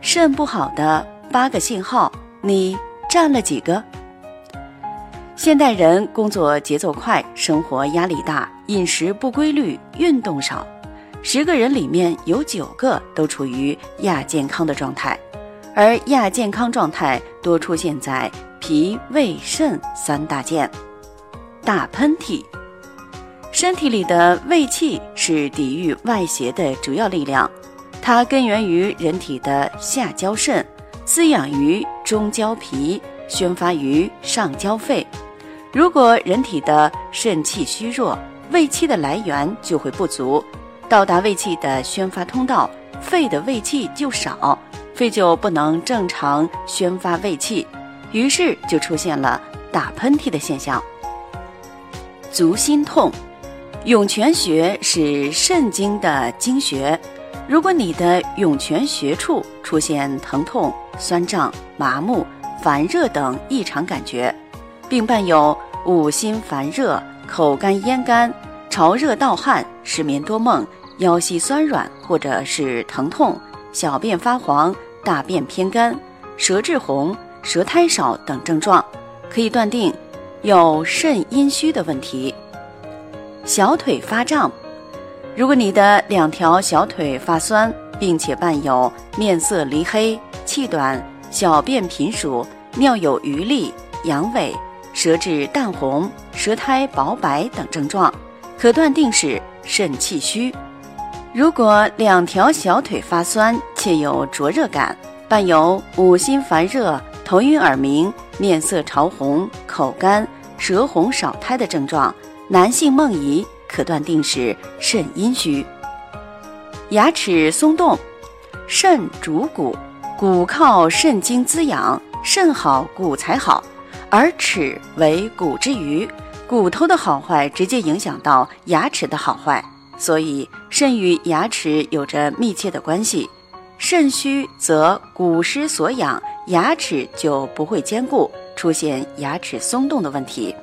肾不好的八个信号，你占了几个？现代人工作节奏快，生活压力大，饮食不规律，运动少，十个人里面有九个都处于亚健康的状态，而亚健康状态多出现在脾、胃、肾三大件。打喷嚏，身体里的胃气是抵御外邪的主要力量。它根源于人体的下焦肾，滋养于中焦脾，宣发于上焦肺。如果人体的肾气虚弱，胃气的来源就会不足，到达胃气的宣发通道，肺的胃气就少，肺就不能正常宣发胃气，于是就出现了打喷嚏的现象。足心痛，涌泉穴是肾经的经穴。如果你的涌泉穴处出现疼痛、酸胀、麻木、烦热等异常感觉，并伴有五心、烦热、口干咽干、潮热盗汗、失眠多梦、腰膝酸软或者是疼痛、小便发黄、大便偏干、舌质红、舌苔少等症状，可以断定有肾阴虚的问题。小腿发胀。如果你的两条小腿发酸，并且伴有面色黧黑、气短、小便频数、尿有余沥、阳痿、舌质淡红、舌苔薄白等症状，可断定是肾气虚。如果两条小腿发酸且有灼热感，伴有五心烦热、头晕耳鸣、面色潮红、口干、舌红少苔的症状，男性梦遗。可断定是肾阴虚。牙齿松动，肾主骨，骨靠肾经滋养，肾好骨才好，而齿为骨之余，骨头的好坏直接影响到牙齿的好坏，所以肾与牙齿有着密切的关系。肾虚则骨失所养，牙齿就不会坚固，出现牙齿松动的问题。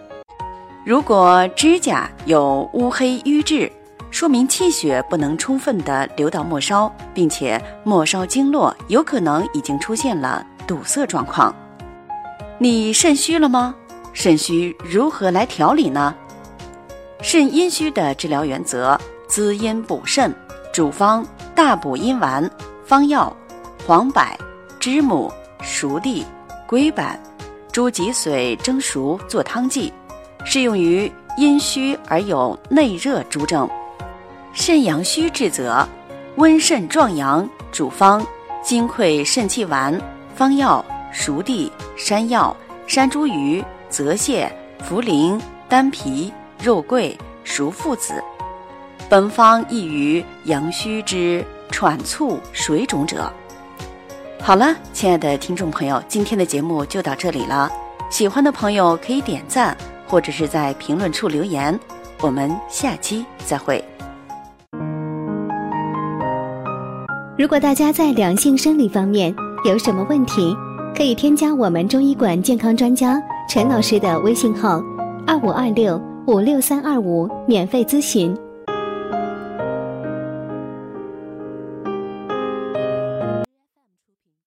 如果指甲有乌黑瘀滞，说明气血不能充分的流到末梢，并且末梢经络有可能已经出现了堵塞状况。你肾虚了吗？肾虚如何来调理呢？肾阴虚的治疗原则：滋阴补肾。主方：大补阴丸。方药：黄柏、知母、熟地、龟板、猪脊髓蒸熟做汤剂。适用于阴虚而有内热诸症，肾阳虚治则温肾壮阳。主方：金匮肾气丸。方药：熟地、山药、山茱萸、泽泻、茯苓、丹皮、肉桂、熟附子。本方益于阳虚之喘促、水肿者。好了，亲爱的听众朋友，今天的节目就到这里了。喜欢的朋友可以点赞。或者是在评论处留言，我们下期再会。如果大家在两性生理方面有什么问题，可以添加我们中医馆健康专家陈老师的微信号：二五二六五六三二五，免费咨询。